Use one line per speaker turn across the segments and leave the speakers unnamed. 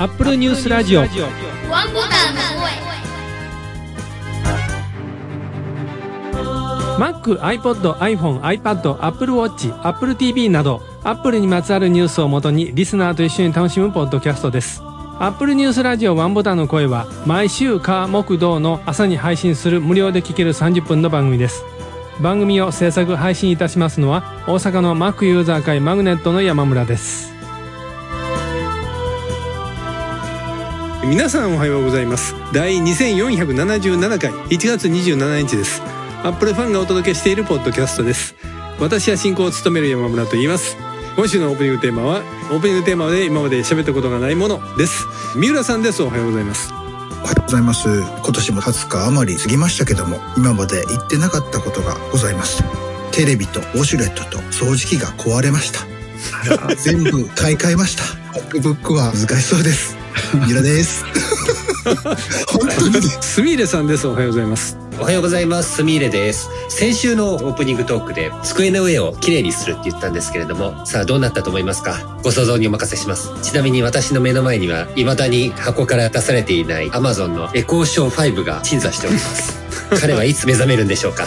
アップルニュースラジオ
ワンボタンの声
Mac、iPod、iPhone、iPad、Apple Watch、Apple TV など Apple にまつわるニュースをもとにリスナーと一緒に楽しむポッドキャストです。アップルニュースラジオワンボタンの声は毎週火木土の朝に配信する無料で聴ける30分の番組です番組を制作配信いたしますのは大阪の Mac ユーザー会マグネットの山村です。
皆さんおはようございます。第2477回1月27日です。アップルファンがお届けしているポッドキャストです。私は進行を務める山村と言います。今週のオープニングテーマはオープニングテーマで今まで喋ったことがないものです。三浦さんです。おはようございます。
おはようございます。今年も20日余り過ぎましたけども、今まで言ってなかったことがございます。テレビとウォシュレットと掃除機が壊れました。全部買い替えました。MacBook は難しそうです。ミラです。本当に。
すみれさんですおはようございます
おはようございます。すみいれです。先週のオープニングトークで机の上をきれいにするって言ったんですけれども、さあどうなったと思いますか？ご想像にお任せします。ちなみに私の目の前には未だに箱から出されていない Amazon のエコーショー5が鎮座しております。彼はいつ目覚めるんでしょうか？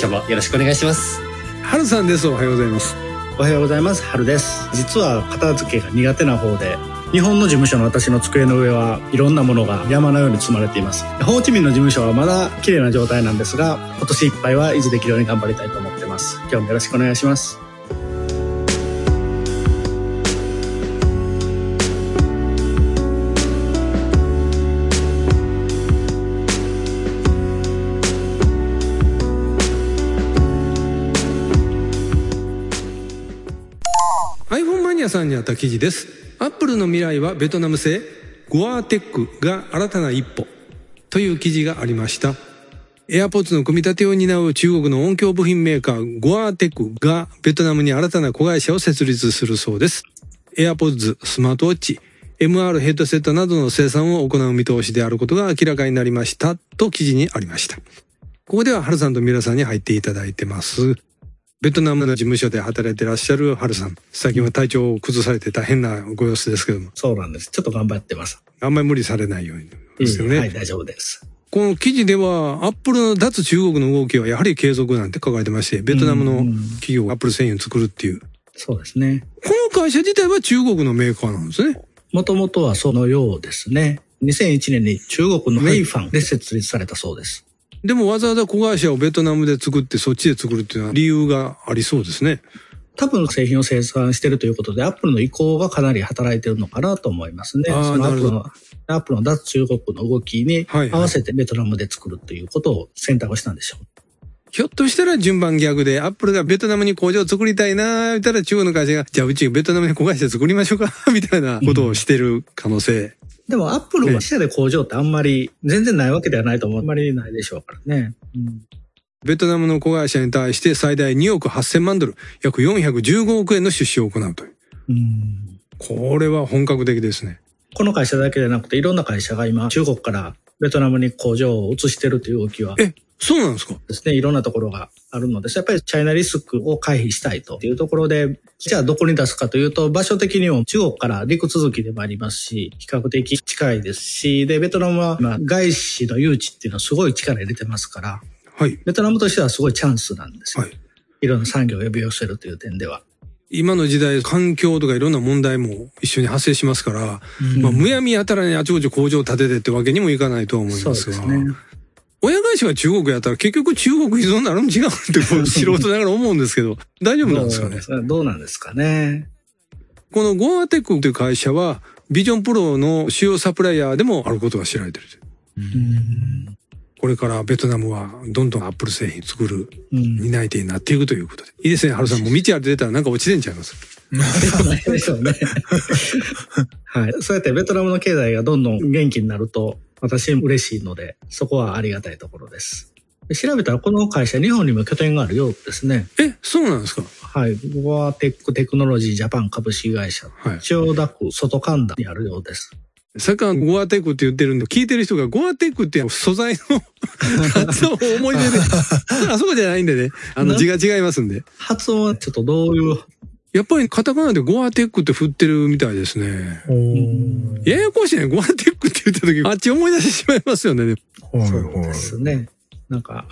今日もよろしくお願いします。
はるさんですおはようございます
おはようございます。春です。実は片付けが苦手な方で、日本の事務所の私の机の上はいろんなものが山のように積まれています。ホーチミンの事務所はまだ綺麗な状態なんですが、今年いっぱいは維持できるように頑張りたいと思ってます。今日もよろしくお願いします。
iPhone マニアさんにあった記事です。アップルの未来はベトナム製ゴアテックが新たな一歩という記事がありました。AirPods の組み立てを担う中国の音響部品メーカーゴアテックがベトナムに新たな子会社を設立するそうです。AirPods、スマートウォッチ、MR ヘッドセットなどの生産を行う見通しであることが明らかになりましたと記事にありました。ここではハルさんとミラさんに入っていただいてます。ベトナムの事務所で働いてらっしゃるハルさん。最近は体調を崩されて大変なご様子ですけども。
そうなんです。ちょっと頑張ってます。
あんまり無理されないようにですよね。
はい、大丈夫です。
この記事では、アップルの脱中国の動きはやはり継続なんて書かれてまして、ベトナムの企業がアップル製品を作るっていう。
そうですね。
この会社自体は中国のメーカーなんですね。
もともとはそのようですね。2001年に中国のメイファンで設立されたそうです。
でもわざわざ子会社をベトナムで作ってそっちで作るっていうのは理由がありそうですね。
多分製品を生産しているということで、アップルの意向がかなり働いているのかなと思いますね。そのアップルの、アップルの脱中国の動きに合わせてベトナムで作るということを選択したんでしょう。
ひょっとしたら順番逆で、アップルがベトナムに工場を作りたいなー、言ったら中国の会社が、じゃあうちベトナムに子会社作りましょうか、みたいなことをしてる可能性。
でもアップルは自社で工場ってあんまり全然ないわけではないと思う。あんまりないでしょうからね。うん
ベトナムの子会社に対して最大2億8000万ドル、約415億円の出資を行うという。
うん
これは本格的ですね。
この会社だけでなくていろんな会社が今中国からベトナムに工場を移してるという動きは
え、そうなんですか？
ですね、いろんなところがあるのです。やっぱりチャイナリスクを回避したいというところで、じゃあどこに出すかというと、場所的にも中国から陸続きでもありますし、比較的近いですし、で、ベトナムは今外資の誘致っていうのはすごい力入れてますから、
はい。
ベトナムとしてはすごいチャンスなんですよ。
はい。
いろんな産業を呼び寄せるという点では。
今の時代、環境とかいろんな問題も一緒に発生しますから、まあ、むやみやたらにあちこち工場を建ててってわけにもいかないとは思い
そう
まが。
ですすね。
親会社が中国やったら結局中国依存になるん違うってこう素人ながら思うんですけど、大丈夫なんですかね？
どうなんですか？ね？
このゴアテックという会社は、ビジョンプロの主要サプライヤーでもあることが知られてるう。これからベトナムはどんどんアップル製品作る
うん。
担い手になっていくということで。いいですね、ハルさん。もう道歩いてたらなんか落ちてんちゃいます？
ではないでしょうね。はい。そうやってベトナムの経済がどんどん元気になると、私嬉しいので、そこはありがたいところです。で調べたらこの会社、日本にも拠点があるようですね。
え、そうなんですか？
はい。ゴアテックテクノロジージャパン株式会社、
はい。
千代田区外神田にあるようです。
さっきからゴアテックって言ってるんで、聞いてる人がゴアテックって素材の 発音を思い出で、あそこじゃないんでね、あの字が違いますんで。
発音はちょっとどういう、
やっぱりカタカナでゴアテックって振ってるみたいですね。ややこしいね。ゴアテックって言った時、あっち思い出してしまいますよね。
はい
そうで
はい。
すね。なんか、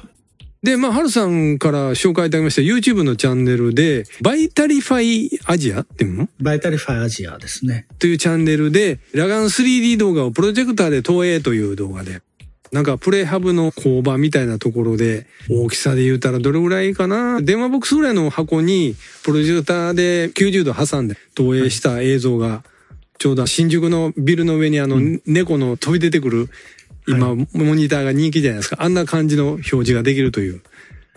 で、まあ、ハルさんから紹介いただきました YouTube のチャンネルで、バイタリファイアジアっていうの？
バイタリファイアジアですね。
というチャンネルで、裸眼 3D 動画をプロジェクターで投影という動画で、なんかプレイハブの工場みたいなところで、大きさで言うたらどれぐらいかな？電話ボックスぐらいの箱に、プロジェクターで90度挟んで投影した映像が、ちょうど新宿のビルの上にあの、猫の飛び出てくる、今、モニターが人気じゃないですか。あんな感じの表示ができるという、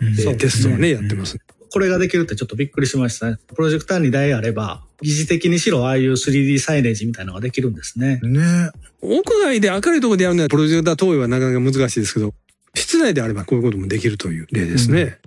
えー
そう
テストをね、やってます。
これができるってちょっとびっくりしましたね。プロジェクター2台あれば、疑似的にしろああいう 3D サイネージみたいなのができるんですね。
ね
屋外で明るいところでやるのはプロジェクター投影はなかなか難しいですけど、室内であればこういうこともできるという例ですね。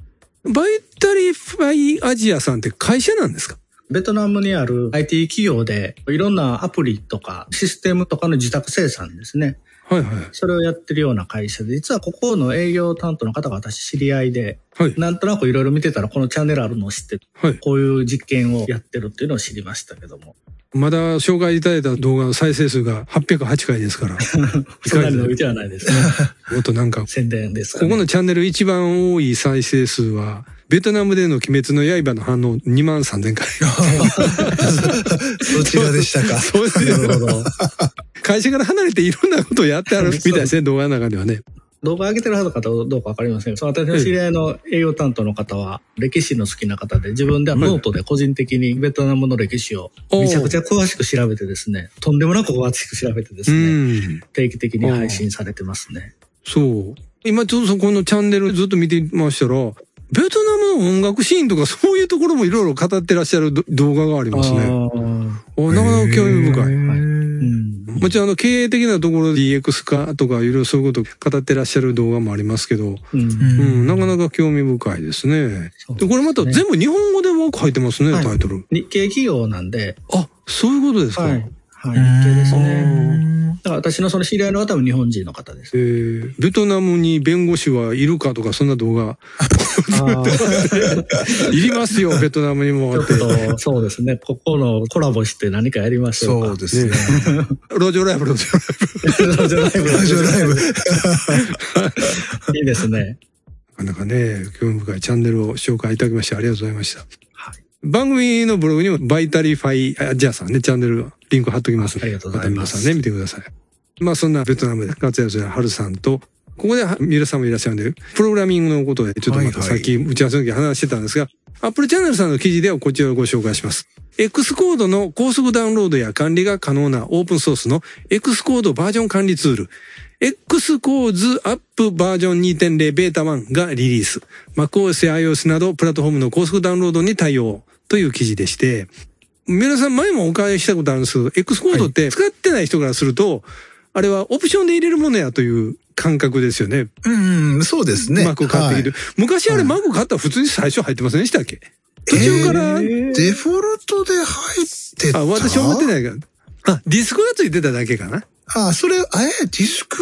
バイタリファイアジアさんって会社なんですか？
ベトナムにある IT 企業で、いろんなアプリとかシステムとかの自宅生産ですね。
はいはい。
それをやってるような会社で、実はここの営業担当の方が私知り合いで、
はい。
なんとなくいろいろ見てたらこのチャンネルあるのを知って、
はい。
こういう実験をやってるっていうのを知りましたけども。
まだ紹介いただいた動画の再生数が808回ですから。
そんなに伸びてはないですね。
もっとなんか、
宣伝ですか、ね。
ここのチャンネル一番多い再生数は、ベトナムでの鬼滅の刃の反応2万3000回。
そちらでしたか。
そうですね
なるほど。
会社から離れていろんなことをやってある みたいですね、動画の中ではね。
動画上げてる方かどうかわかりませんが、その私の知り合いの営業担当の方は、歴史の好きな方で、自分ではノートで個人的にベトナムの歴史をめちゃくちゃ詳しく調べてですね、とんでもなく詳しく調べてです
う
ね、
ん。
定期的に配信されてますね。
そう。今ちょうどそこのチャンネルずっと見てましたら、ベトナムの音楽シーンとかそういうところもいろいろ語ってらっしゃるど動画がありますね。なかなか興味深い。
うん
もちろんあの経営的なところで DX 化とかいろいろそういうことを語ってらっしゃる動画もありますけど、
うん
うん、なかなか興味深いですね。で、これまた全部日本語でも書いてますね、
はい
タイトル。
日系企業なんで、
あ、そういうことですか。
はい。はい、日系ですね。だから私のその知り合いの方も日本人の方です。
えー、ベトナムに弁護士はいるかとかそんな動画、いりますよ、ベトナムにも。
ちょっと、そうですね。ここのコラボして何かやりましょうか。
そうですね。
路上ライブ、路上ライブ。
ラジオライブ。
ラジオライブ。
いいですね。
なかなかね、興味深いチャンネルを紹介いただきましてありがとうございました。
はい
番組のブログにもバイタリファイアジアさんね、チャンネルリンク貼っときますので。
ありがとうございます
また皆さんね、見てください。まあそんなベトナムで活躍するハルさんと、ここでは三浦さんもいらっしゃるんで、プログラミングのことでちょっとまたさっき打ち合わせの時話してたんですが、アップルチャンネルさんの記事ではこちらをご紹介します。X コードの高速ダウンロードや管理が可能なオープンソースの X コードバージョン管理ツール、X コーズアップバージョン2.0ベータ1がリリース。MacOS や iOS などプラットフォームの高速ダウンロードに対応という記事でして、皆さん前もお伺いしたことあるんですけど、X コードって使ってない人からすると、あれはオプションで入れるものやという感覚ですよね。
うんうん、そうですね。
マック買ってきて。昔あれ
はい
マック買ったら普通に最初入ってませんでしたっけ？途中から、
はいデフォルトで入ってた？
あ、私思ってないから。あ、ディスクがついてただけかな。
あ、それ、え、ディスク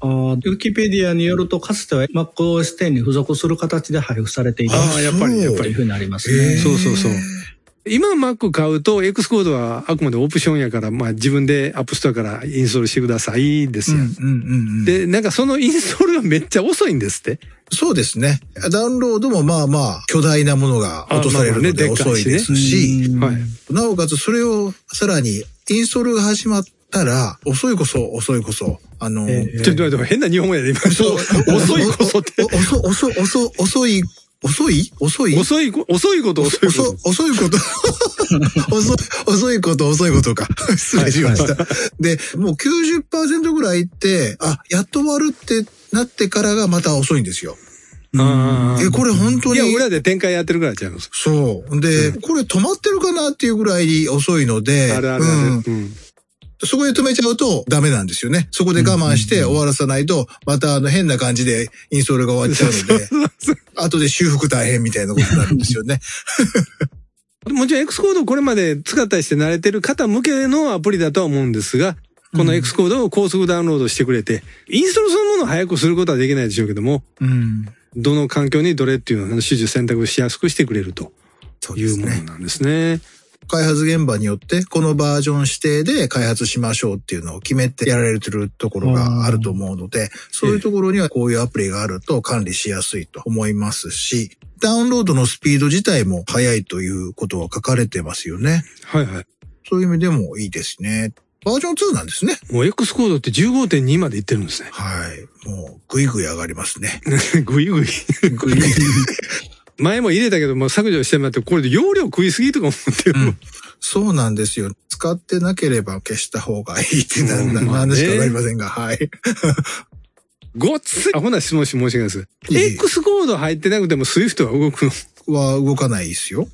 あーウィキペディアによると、かつては MacOS X に付属する形で配布されていた
ああ、やっぱり、やっぱり
というふ。うになりますね。
そうそうそう。今 Mac 買うと X コードはあくまでオプションやから、まあ自分で App Store からインストールしてくださいですよ。で、なんかそのインストールがめっちゃ遅いんですって。
そうですね。ダウンロードもまあまあ、巨大なものが落とされるので
あまあまあねでっかいしね
遅いですし、
うん
はい。
なおかつそれをさらにインストールが始まったら、遅いこそ遅いこそ、あの、
ええ
ちょっと待って、変な日本語やで、今。そう遅いこそって。
お遅い、遅い、遅い、遅い、遅い？遅い？
遅いこ、遅いこと、遅いこ
遅
と。
遅いこと。遅い、遅いこと、遅いことか。失礼しました。で、もう90%ぐらいって、あ、やっと終わるってなってからがまた遅いんですよ。え、これ本当に？
いや、裏で展開やってるからちゃいます。
そう。で、これ止まってるかなっていうぐらい遅いので、
あるあるあ
うん
る。うん。
そこで止めちゃうとダメなんですよね。そこで我慢して終わらさないと、またあの変な感じでインストールが終わっちゃうので、後で修復大変みたいなことになるんですよね。
もちろん X コードこれまで使ったりして慣れてる方向けのアプリだとは思うんですが、この X コードを高速ダウンロードしてくれて、インストールそのものを早くすることはできないでしょうけども、
うん。
どの環境にどれっていうのを指示選択しやすくしてくれるというもの。なんですね。
開発現場によって、このバージョン指定で開発しましょうっていうのを決めてやられてるところがあると思うので、そういうところにはこういうアプリがあると管理しやすいと思いますし、ダウンロードのスピード自体も速いということは書かれてますよね。
はいはい。
そういう意味でもいいですね。バージョン2なんですね。
もう X コードって15.2までいってるんですね。
はい。もう、ぐいぐい上がりますね。
ぐいぐい。
ぐいぐい。
前も入れたけど、もう削除してもらって、これで容量食いすぎとか思ってる。
うんそうなんですよ。使ってなければ消した方がいいってな、
うん
な
まあね
話しかわかりませんが、はい。
ごっつい。アホな質問し申し訳ないです。X コード入ってなくても Swift は動くの？
は動かないですよ。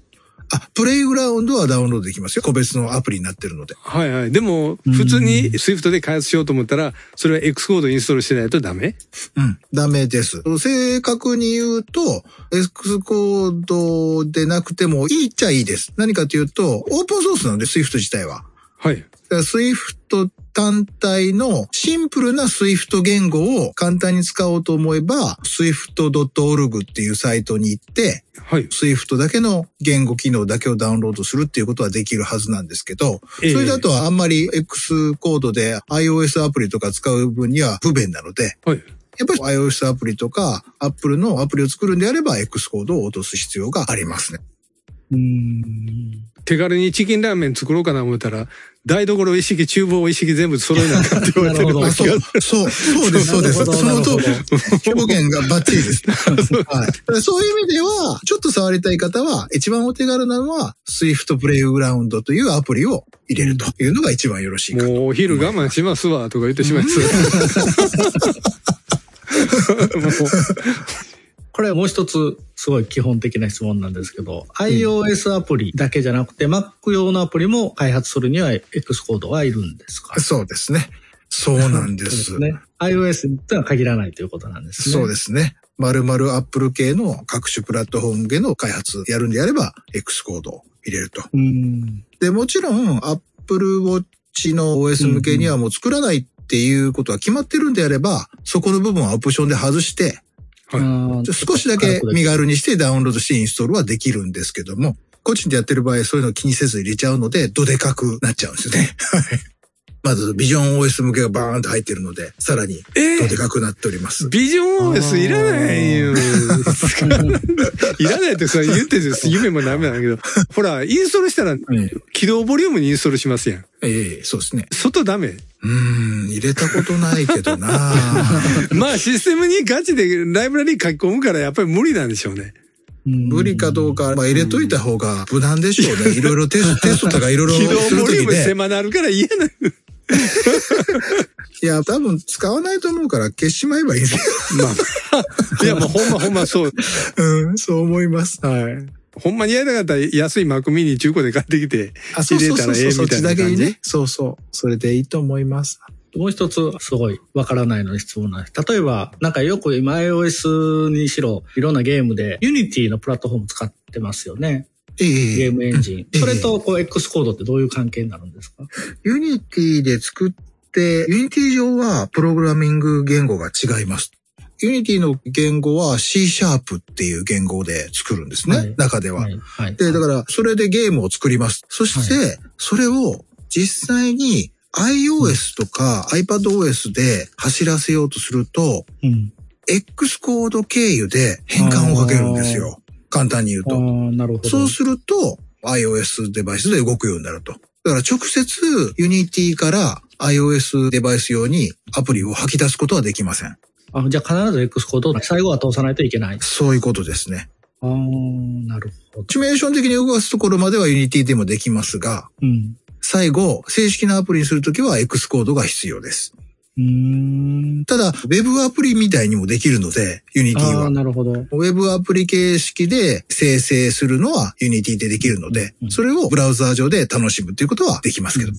あ、プレイグラウンドはダウンロードできますよ。個別のアプリになってるので。
はいはい。でも、普通に Swift で開発しようと思ったら、それは X コードインストールしてないとダメ？
うん。ダメです。正確に言うと、X コードでなくてもいいっちゃいいです。何かというと、オープンソースなので、Swift 自体は。
はい。
単体のシンプルな Swift 言語を簡単に使おうと思えば、swift.org っていうサイトに行って、
はい。
Swift だけの言語機能だけをダウンロードするっていうことはできるはずなんですけど、
ええ
それだとあんまり X コードで iOS アプリとか使う分には不便なので、
はい。
やっぱり iOS アプリとか Apple のアプリを作るんであれば X コードを落とす必要がありますね。
うん。
手軽にチキンラーメン作ろうかな思ったら、台所一式、厨房一式全部揃えなあかんって言われてるような
あそう
気がする。、
そう、そうです、そうです。そのと
なる
表現 がバッチリです。はい。そういう意味では、ちょっと触りたい方は、一番お手軽なのは、Swift Playground というアプリを入れるというのが一番よろしいかと。
もうお昼我慢しますわ、とか言ってしまいます。
これはもう一つすごい基本的な質問なんですけど、iOS アプリだけじゃなくて Mac 用のアプリも開発するには X コードがいるんですか？
そうですね。そうなんで。
そうですすね。iOS とは限らないということなんですね。
そうですね。まるまる Apple 系の各種プラットフォーム系の開発やるんであれば、X コードを入れると。
うん。
で、もちろん Apple Watch の OS 向けにはもう作らないっていうことは決まってるんであれば、そこの部分はオプションで外して、
はい
少しだけ身軽にしてダウンロードしてインストールはできるんですけども、個人でやってる場合そういうのを気にせず入れちゃうので、どでかくなっちゃうんですよね。はいまず、ビジョン OS 向けがバーンと入ってるので、さらに、
え
どでかくなっております。
ビジョン OS いらないよ。いらないってさ、言ってて夢もダメなんだけど。ほら、インストールしたら、起動ボリュームにインストールしますやん。
ええそうですね。
外ダメ。
うーん、入れたことないけどな
まあ、システムにガチでライブラリ書き込むから、やっぱり無理なんでしょうね。
無理かどうか、まあ入れといた方が無難でしょうね。いろいろテス テストとかいろいろ
起動ボリューム。狭なるから嫌な。
いや、多分使わないと思うから消しちまえばいいんです
まあまあ、いやもうほんまほんまそう。
よ。うん、そう思います。はい。
ほんまにやりたかったら安い Mac mini 中古で買ってきて入れたらええ
そうそうそう、そっ
みたいな感じ？
ちだけにね。そうそう。それでいいと思います。
もう一つすごいわからないのに質問なんです。例えば、なんかよく今 iOS にしろ、いろんなゲームで Unity のプラットフォーム使ってますよね。
ええ
ゲームエンジン。
ええ
それとこう X コードってどういう関係になるんですか？
ユニティで作って、ユニティ上はプログラミング言語が違います。ユニティの言語は C シャープっていう言語で作るんですね。
はい
中では。
はい。はい。
で、だから、それでゲームを作ります。そして、それを実際に iOS とか iPadOS で走らせようとすると、
うん。
X コード経由で変換をかけるんですよ。簡単に言うと。
ー、なるほど。
そうすると、iOS デバイスで動くようになると。だから直接 Unity から iOS デバイス用にアプリを吐き出すことはできません。
あじゃあ必ず X コードを最後は通さないといけない。
そういうことですね。
ああ、なるほど。
シミュレーション的に動かすところまでは Unity でもできますが、
うん。
最後、正式なアプリにするときは X コードが必要です。
うーん。
ただ、ウェブアプリみたいにもできるので、Unity
ああ、
は。
なるほど。
ウェブアプリ形式で生成するのは Unity でできるので
う、ん
それをブラウザー上で楽しむっていうことはできますけど、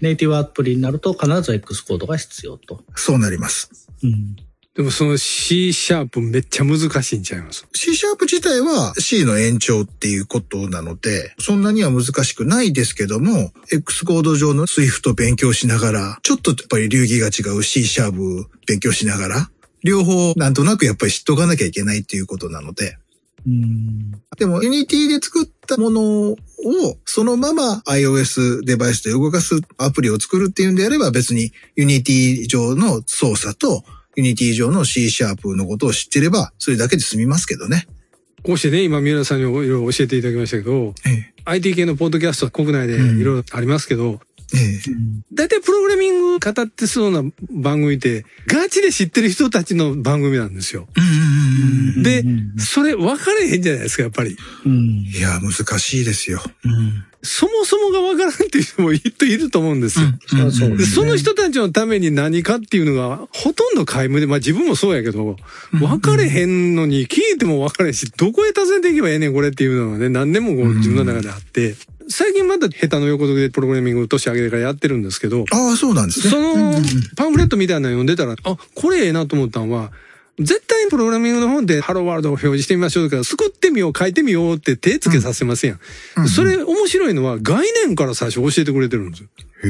ネイティブアプリになると必ず X コードが必要と。
そうなります。
うん。
でもその C シャープめっちゃ難しいんちゃいます
？C シャープ自体は C の延長っていうことなので、そんなには難しくないですけども、X コード上の Swift 勉強しながら、ちょっとやっぱり流儀が違う C シャープ勉強しながら、両方なんとなくやっぱり知っとかなきゃいけないっていうことなので。
うん。
でも Unity で作ったものをそのまま iOS デバイスで動かすアプリを作るっていうんであれば別に Unity 上の操作と Unity 上の C シャープのことを知ってればそれだけで済みますけどね。
こうしてね、今、三浦さんにいろいろ教えていただきましたけど、
ええ
IT 系のポッドキャストは国内でいろいろありますけど、
ええ
大体プログラミング語ってそうな番組って、ガチで知ってる人たちの番組なんですよ。
うんうんうんうん
で、それ分かれへんじゃないですか、やっぱり。
うん。
いや、難しいですよ。うん
そもそもが分からんっていう人もいるいると思うんですよ。
そ
の人たちのために何かっていうのが、ほとんど皆無で、まあ自分もそうやけど、分かれへんのに、聞いても分かれへんし、どこへ訪ねていけばええねん、これっていうのがね、何年もこう自分の中であって、最近また下手の横取りでプログラミングを年上げてからやってるんですけど、
ああ、そうなんですね。
そのパンフレットみたいなの読んでたら、あ、これええなと思ったのは、絶対にプログラミングの本でハローワールドを表示してみましょうとか、作ってみよう、書いてみようって手つけさせますやん。それ面白いのは概念から最初教えてくれてるんですよ。
へ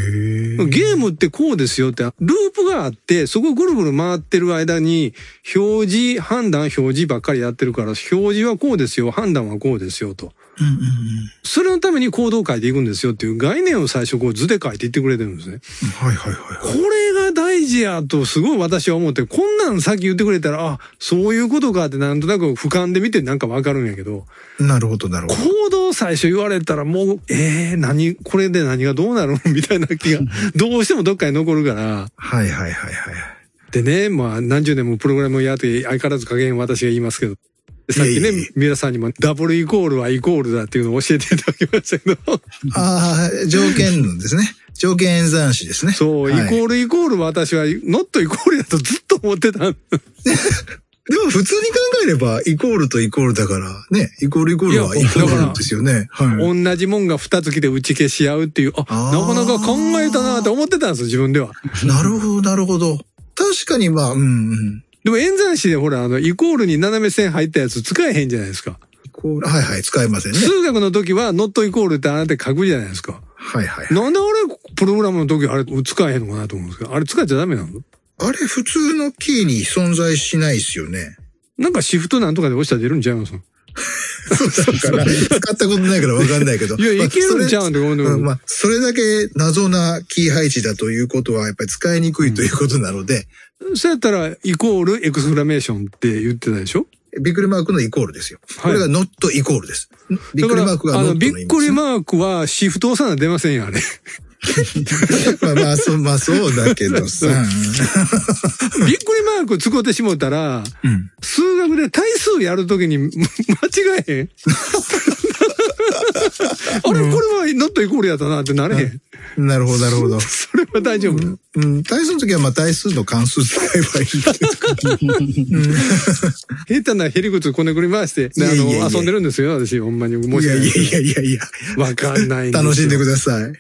え。
ゲームってこうですよって、ループがあって、そこぐるぐる回ってる間に、表示、判断、表示ばっかりやってるから、表示はこうですよ、判断はこうですよと。
うんうんうん
それのためにコードを書いていくんですよっていう概念を最初こう図で書いていってくれてるんですね。
はいはいはいはい。
これが大事やとすごい私は思って、こんなんさっき言ってくれたら、あ、そういうことかってなんとなく俯瞰で見てなんかわかるんやけど、
なるほどなるほ
コ
ど。
ードを最初言われたらもう、えー、何、これで何がどうなるのみたいな気が、どうしてもどっかに残るから。
はいはいはいはい。
でね、まあ何十年もプログラムをやって相変わらず加減私が言いますけど、でさっきね皆さんにもダブルイコールはイコールだっていうのを教えていただきましたけど、
ああ、条件のですね。条件演算子ですね。
そう、
はい
イコールイコールは私はノットイコールやとずっと思ってた。
でも普通に考えれば、イコールとイコールだから、ね、イコールイコールはいイコールですよね。はい。
同じもんが二月で打ち消し合うっていう、あ、
あー
なかなか考えたなって思ってたんですよ、自分では。
なるほど、なるほど。確かに、まあ、うん、うん。
でも演算子でほら、あの、イコールに斜め線入ったやつ使えへんじゃないですか。
イコール、はいはい、使えませんね。
数学の時はノットイコールってあなた書くじゃないですか。
はいはい。
なんであれ、プログラムの時あれ使えへんのかなと思うんですけど、あれ使っちゃダメなの？
あれ、普通のキーに存在しないですよね。
なんかシフトなんとかで押したら出るんちゃいます
だから、使ったことないからわかんないけど。
いや、いけるんちゃうんって思うんだけど
うんまあ、それだけ謎なキー配置だということは、やっぱり使いにくいということなので、
そうやったら、イコールエクスクラメーションって言ってたでしょ？
びっくりマークのイコールですよ。
はい
これが not イコールです。びっくりマークが
だから
not
あの、
の
びっくり
意味です。
マークはシフト押さな出ませんよ、あれ。
まあまあ、そう、まあそうだけどさ。
びっくりマーク使ってしもたら、
うん。
数学で対数やるときに 間違えへん あれ、これはノットイコールやったなってなれへん。
なるほど、なるほど。
それは大丈夫。
うん、対数の時はまあ対数の関数使えばいいけど。
下手なヘリクツこねくり回して、であの、遊んでるんですよ、私、ほんまに。申
いやいやいやいやいや。
わかんない
楽しんでください。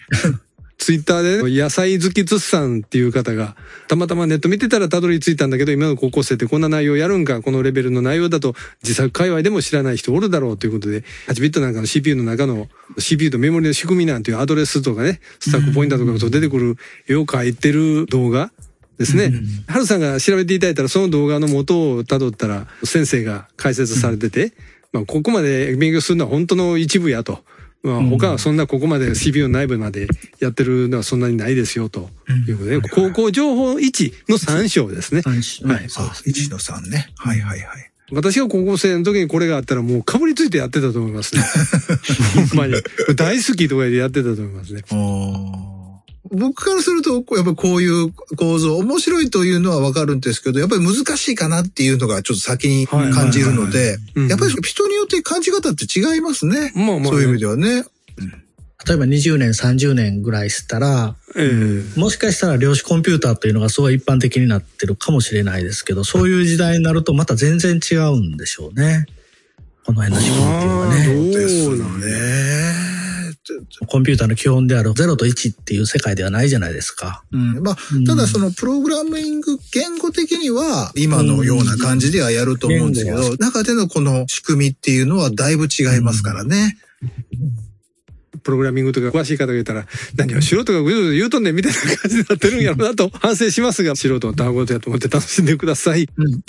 ツイッターで、野菜好きつっさんっていう方が、たまたまネット見てたらたどり着いたんだけど、今の高校生ってこんな内容やるんか、このレベルの内容だと、自作界隈でも知らない人おるだろうということで、8ビットなんかの CPU の中の CPU とメモリの仕組みなんていうアドレスとかね、スタックポインターとかが出てくる絵を描いてる動画ですね。ハルさんが調べていただいたら、その動画の元を辿ったら、先生が解説されてて、まあ、ここまで勉強するのは本当の一部やと。まあ、他はそんなここまで CPU の内部までやってるのはそんなにないですよ、ということで、高校情報1の3章ですね。
三種
はい
そう
あ、1の3ね。はいはいはい。
私が高校生の時にこれがあったらもうかぶりついてやってたと思いますね。ほんまに。大好きとかでやってたと思いますね。
僕からすると、こうやっぱりこういう構造、面白いというのはわかるんですけど、やっぱり難しいかなっていうのがちょっと先に感じるので
うん、
やっぱり人によって感じ方って違いますね。
まあまあ
そういう意味ではね。
例えば20年、30年ぐらいしたら、
ええ
もしかしたら量子コンピューターというのがすごい一般的になってるかもしれないですけど、そういう時代になるとまた全然違うんでしょうね。この辺の仕組みっていうのはね。
どう
ですね。
コンピューターの基本である0と1っていう世界ではないじゃないですか。
うん。まあ、ただそのプログラミング言語的には今のような感じではやると思うんですけ
うん
ど、中でのこの仕組みっていうのはだいぶ違いますからね。
プログラミングとか詳しい方がいたら、何を素人がぐずぐず言うとんねんみたいな感じになってるんやろうなと反省しますが、素人のたわごとやと思って楽しんでください。
うんうん。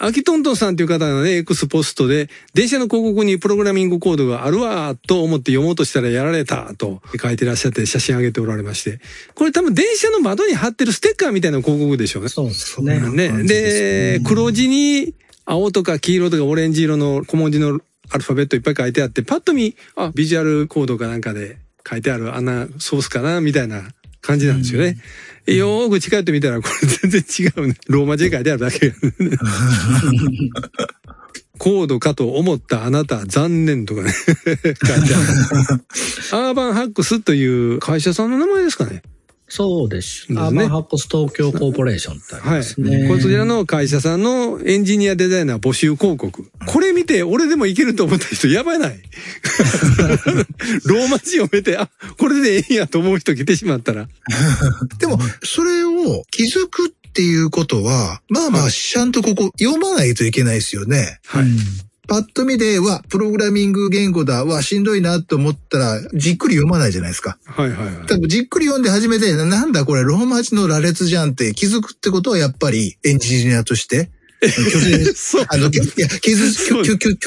アキトントンさんという方がね、X ポストで、電車の広告にプログラミングコードがあるわと思って読もうとしたらやられたと書いてらっしゃって写真上げておられまして。これ多分電車の窓に貼ってるステッカーみたいな広告でしょうね。
そうですね。
ね。で、黒字に青とか黄色とかオレンジ色の小文字のアルファベットいっぱい書いてあって、パッと見、あ、ビジュアルコードかなんかで書いてあるあんなソースかなみたいな感じなんですよね。よーく近寄ってみたら、これ全然違うね。ローマ字で書いてあるだけ。コードかと思ったあなた残念とかね。書いてある。アーバンハックスという会社さんの名前ですかね。
そうです。
ですね
アーバンハックス東京コーポレーションってあり
はい。
ますね。
こちらの会社さんのエンジニアデザイナー募集広告。これ見て、俺でもいけると思った人やばいない。ローマ字読めて、あ、これでええんやと思う人来てしまったら。
でも、それを気づくっていうことは、まあまあ、ちゃんとここ読まないといけないですよね。
はい。
パッと見で、は、プログラミング言語だ、わ、しんどいなと思ったら、じっくり読まないじゃないですか。
はいはいはい。
多分じっくり読んで初めて、なんだこれ、ローマ字の羅列じゃんって気づくってことは、やっぱりエンジニアとして、拒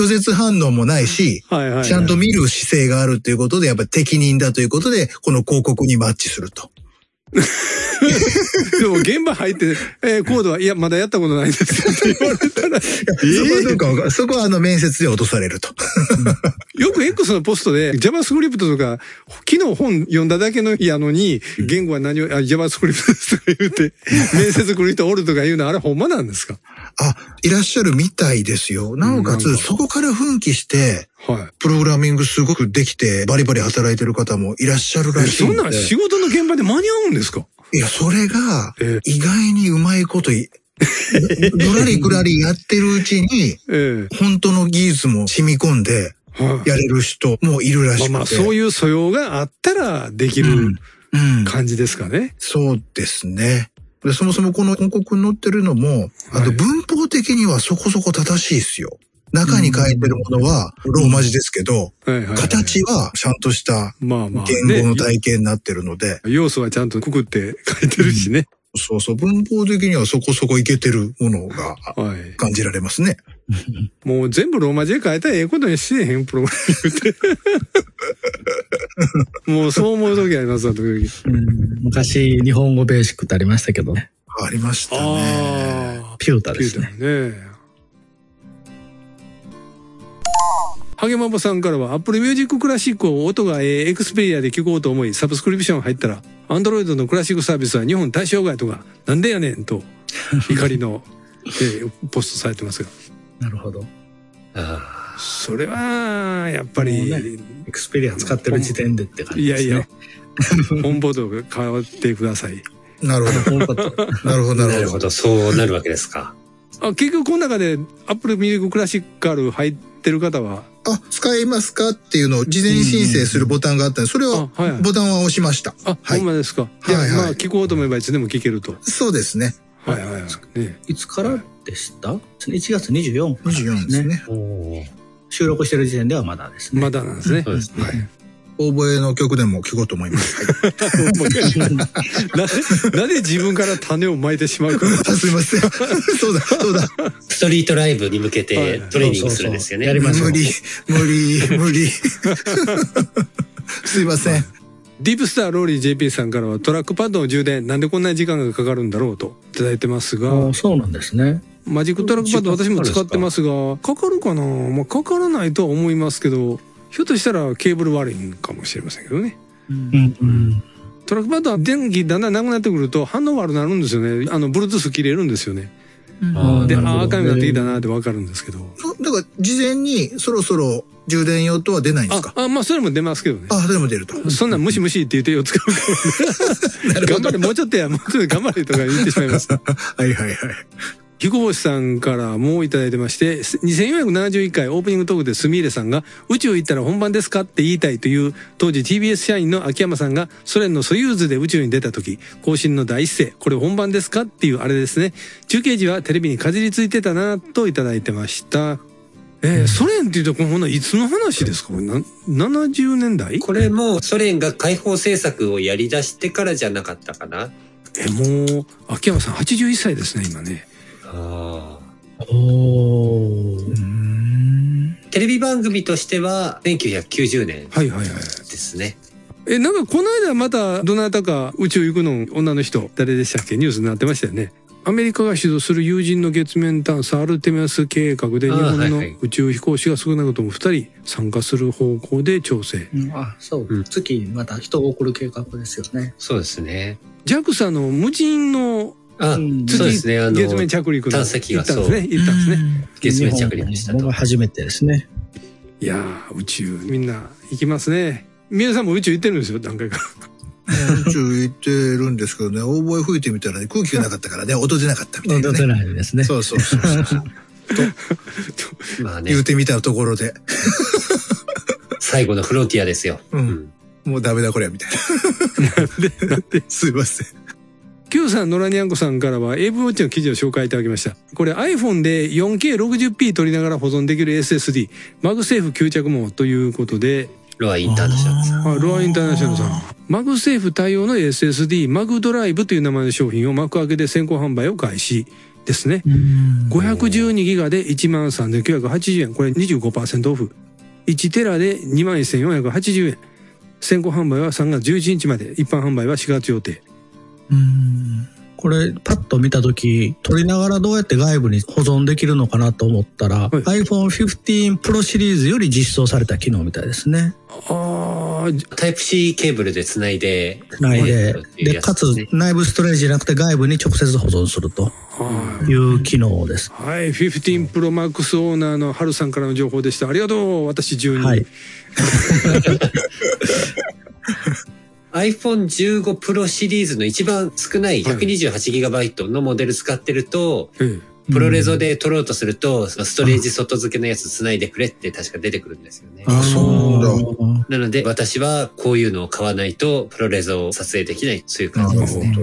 絶、反応もないし、
はいはいはい。
ちゃんと見る姿勢があるっていうことで、やっぱり適任だということで、この広告にマッチすると。
でも現場入って、えーコードは、いや、まだやったことないですって言われたら、
そこはどうかわかそこはあの面接で落とされると。
よく X のポストで JavaScript とか、昨日本読んだだけのやのに、言語は何を、あ、JavaScript ですとか言って、面接来る人おるとか言うの、あれほんまなんですか？
あ、いらっしゃるみたいですよ。なおかつ、そこから奮起して、
は
プログラミングすごくできて、バリバリ働いてる方もいらっしゃる
い。
らしいんで。
えそんなん仕事の現場で間に合うんですか？
いや、それが
え、
意外にうまいことい、のらりくらりやってるうちに、
ええ
本当の技術も染み込んで、
はい。
やれる人もいるらしくて。
まあまあ、そういう素養があったらできる
うん。うん。
感じですかね。
そうですね。でそもそもこの広告に載ってるのも、あ
はい
と文法的にはそこそこ正しいですよ。中に書いてるものはローマ字ですけど、
はいはいはい。
形はちゃんとした
まあまあ、
言語の体系になってるので、
要素はちゃんとくくって書いてるしね。
そうそう、文法的にはそこそこいけてるものが
はい。
感じられますね。
もう全部ローマ字で書いたらええことにしてへん、プログラミングって。もうそう思う時ありますわ、時々。
うん昔、日本語ベーシックってありましたけどね。
ありましたね。
ああ。
ピュータ
ピュ
ですね。
ーターね。ハゲマボさんからは Apple Music クラシックを音がええエクスペリアで聴こうと思いサブスクリプション入ったら Android のクラシックサービスは日本対象外とかなんでやねんと 怒りの、えーポストされてますが
なるほど。
あ
それはやっぱり、
ねエクスペリア使ってる時点でって感
いやい
じですね。
や本ボードが変わってください
なるほ。ど。なるほど、
あ、
なるほど。
なるほど。そうなるわけですか。
あ結局この中で Apple Music クラシック入ってる方は
あ、使いますか？っていうのを事前申請するボタンがあったんで、それをボタンは押しました。
あ、
はい。
ほんまですか。
はいはい。
まあ聞こうと思えばいつでも聞けると。
そうですね。
はいはいはい。ね。
いつからでした ?1 月24から
24ですね。
収録してる時点ではまだですね。
まだなんですね。
そうですね。
はい。大声の曲でも聴こうと思います。はい
なで なんで自分から種をまいてしまうか。
あすいません。そうだ、そうだ。
ストリートライブに向けて
はい
トレーニングするんですよね。
そうそうそうやりましょう
無理、無理、無理。すいません。
ディープスターローリー JP さんからはトラックパッドの充電なんでこんなに時間がかかるんだろうといただいてますが、
あそうなんですね。
マジックトラックパッド私も使ってますが、かかるかな？まあかからないとは思いますけど、ひょっとしたらケーブル悪いんかもしれませんけどね。
うんうん。
トラックパッドは電気だんだんなくなってくると反応悪くなるんですよね。あの、Bluetooth 切れるんですよね。で、ああ、
あーなるほど
赤になってきたなってわかるんですけど。
だから、事前にそろそろ充電よとは出ないんですか？
あ、あまあそれも出ますけどね。
あ、でも出ると。
そんなんムシムシって言ってよ使うから、ね、頑張れ、もうちょっとや、もうちょっと頑張れとか言ってしまいます。
はいはいはい。
彦星さんからもういただいてまして、2471回オープニングトークでスミーレさんが宇宙行ったら本番ですかって言いたいという当時 TBS 社員の秋山さんがソ連のソユーズで宇宙に出た時、更新の第一声、これ本番ですかっていうあれですね。中継時はテレビにかじりついてたなといただいてました。えー、ソ連っていうと、このいつの話ですか？これな ?70 年代
これもソ連が解放政策をやり出してからじゃなかったかな。
え、もう、秋山さん81歳ですね、今ね。
あ
お
テレビ番組としては1990年
はいはいはい。
ですね。
え、なんかこの間またどなたか宇宙行くの女の人、誰でしたっけ？ニュースになってましたよね。アメリカが主導する有人の月面探査アルテミアス計画で日本の宇宙飛行士が少なくとも2人参加する方向で調整。
うんあ、そう。
うん
月にまた人を送る計画ですよね。
そうですね。
JAXA の無人の
あ、
うん
そうですね。あの、
月面着陸の
探査機が
行ったんですね。行ったんですね。
月面着陸したと
初めてですね。
いやー、宇宙みんな行きますね。皆さんも宇宙行ってるんですよ、何回か。
宇宙行ってるんですけどね、大声吹いてみたら、ね、空気がなかったからね、音出なかったみたいな、
出て
ね。
ないですね。
そうそうそうそう。
まあね
言う、てみたところで、
最後のフロンティアですよ。
う。
うんん。
もうダメだこりゃ、みたいな。なんで、すいません。
Q さん、野良にゃんこさんからは AV ウォッチの記事を紹介いただきました。これ iPhone で 4K60p 撮りながら保存できる SSD、マグセーフ吸着もということで、
ロアインターナショナルです。
あロアインターナショナルさん。マグセーフ対応の SSD、マグドライブという名前の商品を幕開けで先行販売を開始ですね。512ギガで13,980円。これ25%オフ。1テラで21,480円。先行販売は3月11日まで。一般販売は4月予定。
うんこれ、パッと見たとき、撮りながらどうやって外部に保存できるのかなと思ったら、
はい
iPhone 15 Pro シリーズより実装された機能みたいですね。
ああ、
タイプ C ケーブルで繋いで、
ないで
持ってるっていう
で、かつ内部ストレージじゃなくて外部に直接保存すると
はい
いう機能です。
はい、15 Pro Max オーナーのハルさんからの情報でした。ありがとう、私12。
はい。
iPhone 15 Pro シリーズの一番少ない 128GB のモデル使ってると、
え
プロレゾで撮ろうとすると、そのストレージ外付けのやつ繋いでくれって確か出てくるんですよね。
あ
そう
だ。
なので私はこういうのを買わないとプロレゾを撮影できない、そういう感じですね。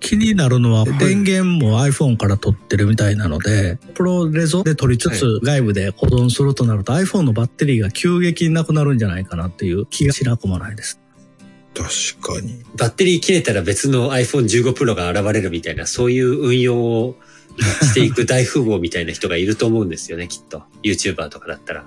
気になるのは、
はい
電源も iPhone から撮ってるみたいなので、プロレゾで撮りつつ外部で保存するとなると iPhone のバッテリーが急激になくなるんじゃないかなっていう気がしなくもないです。
確かに。
バッテリー切れたら別の iPhone 15 Pro が現れるみたいな、そういう運用をしていく 大富豪みたいな人がいると思うんですよね、きっと。YouTuber とかだったら。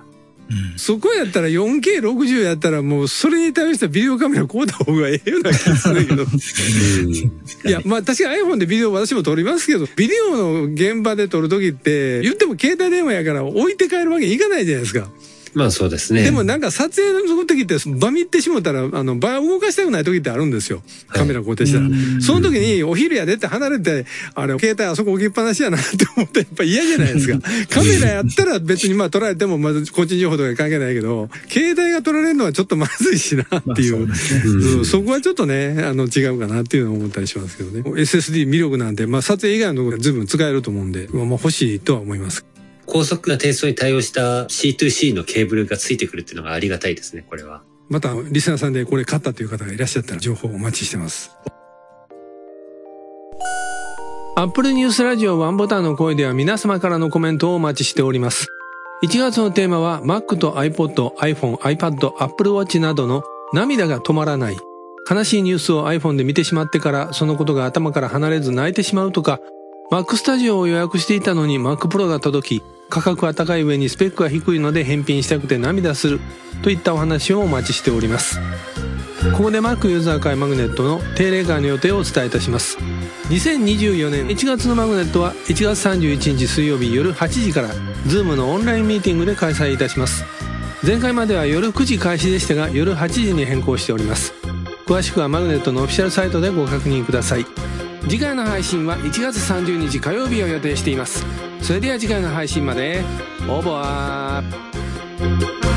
うん
そこやったら 4K60 やったらもうそれに対してビデオカメラ買うた方がええような気がするけど。いや、まあ確かに iPhone でビデオ私も撮りますけど、ビデオの現場で撮るときって、言っても携帯電話やから置いて帰るわけにいかないじゃないですか。
まあそうですね。
でもなんか撮影の時って場見ってしもたら、あの、場を動かしたくない時ってあるんですよ。カメラ固定したら。その時にお昼やでって離れて、あれ、携帯あそこ置きっぱなしやなって思ってやっぱ嫌じゃないですか。カメラやったら別にまあ撮られてもまず個人情報とか関係ないけど、携帯が撮られるのはちょっとまずいしなっていう。
まあそう
そこはちょっとね、あの、違うかなっていうのを思ったりしますけどね。SSD 魅力なんて、まあ撮影以外のところで随分使えると思うんで、まあ欲しいとは思います。
高速な転送に対応した C2C のケーブルがついてくるっていうのがありがたいですね、これは。
また、リスナーさんでこれ買ったという方がいらっしゃったら情報をお待ちしてます。アップルニュースラジオワンボタンの声では皆様からのコメントをお待ちしております。1月のテーマは Mac と iPod、iPhone、iPad、Apple Watch などの涙が止まらない。悲しいニュースを iPhone で見てしまってからそのことが頭から離れず泣いてしまうとか、Mac スタジオを予約していたのに Mac Pro が届き、価格は高い上にスペックが低いので返品したくて涙するといったお話をお待ちしております。ここで Mac ユーザー会マグネットの定例会の予定をお伝えいたします。2024年1月のマグネットは1月31日水曜日夜8時から Zoom のオンラインミーティングで開催いたします。前回までは夜9時開始でしたが夜8時に変更しております。詳しくはマグネットのオフィシャルサイトでご確認ください。次回の配信は1月30日火曜日を予定しています。それでは次回の配信まで。オーバー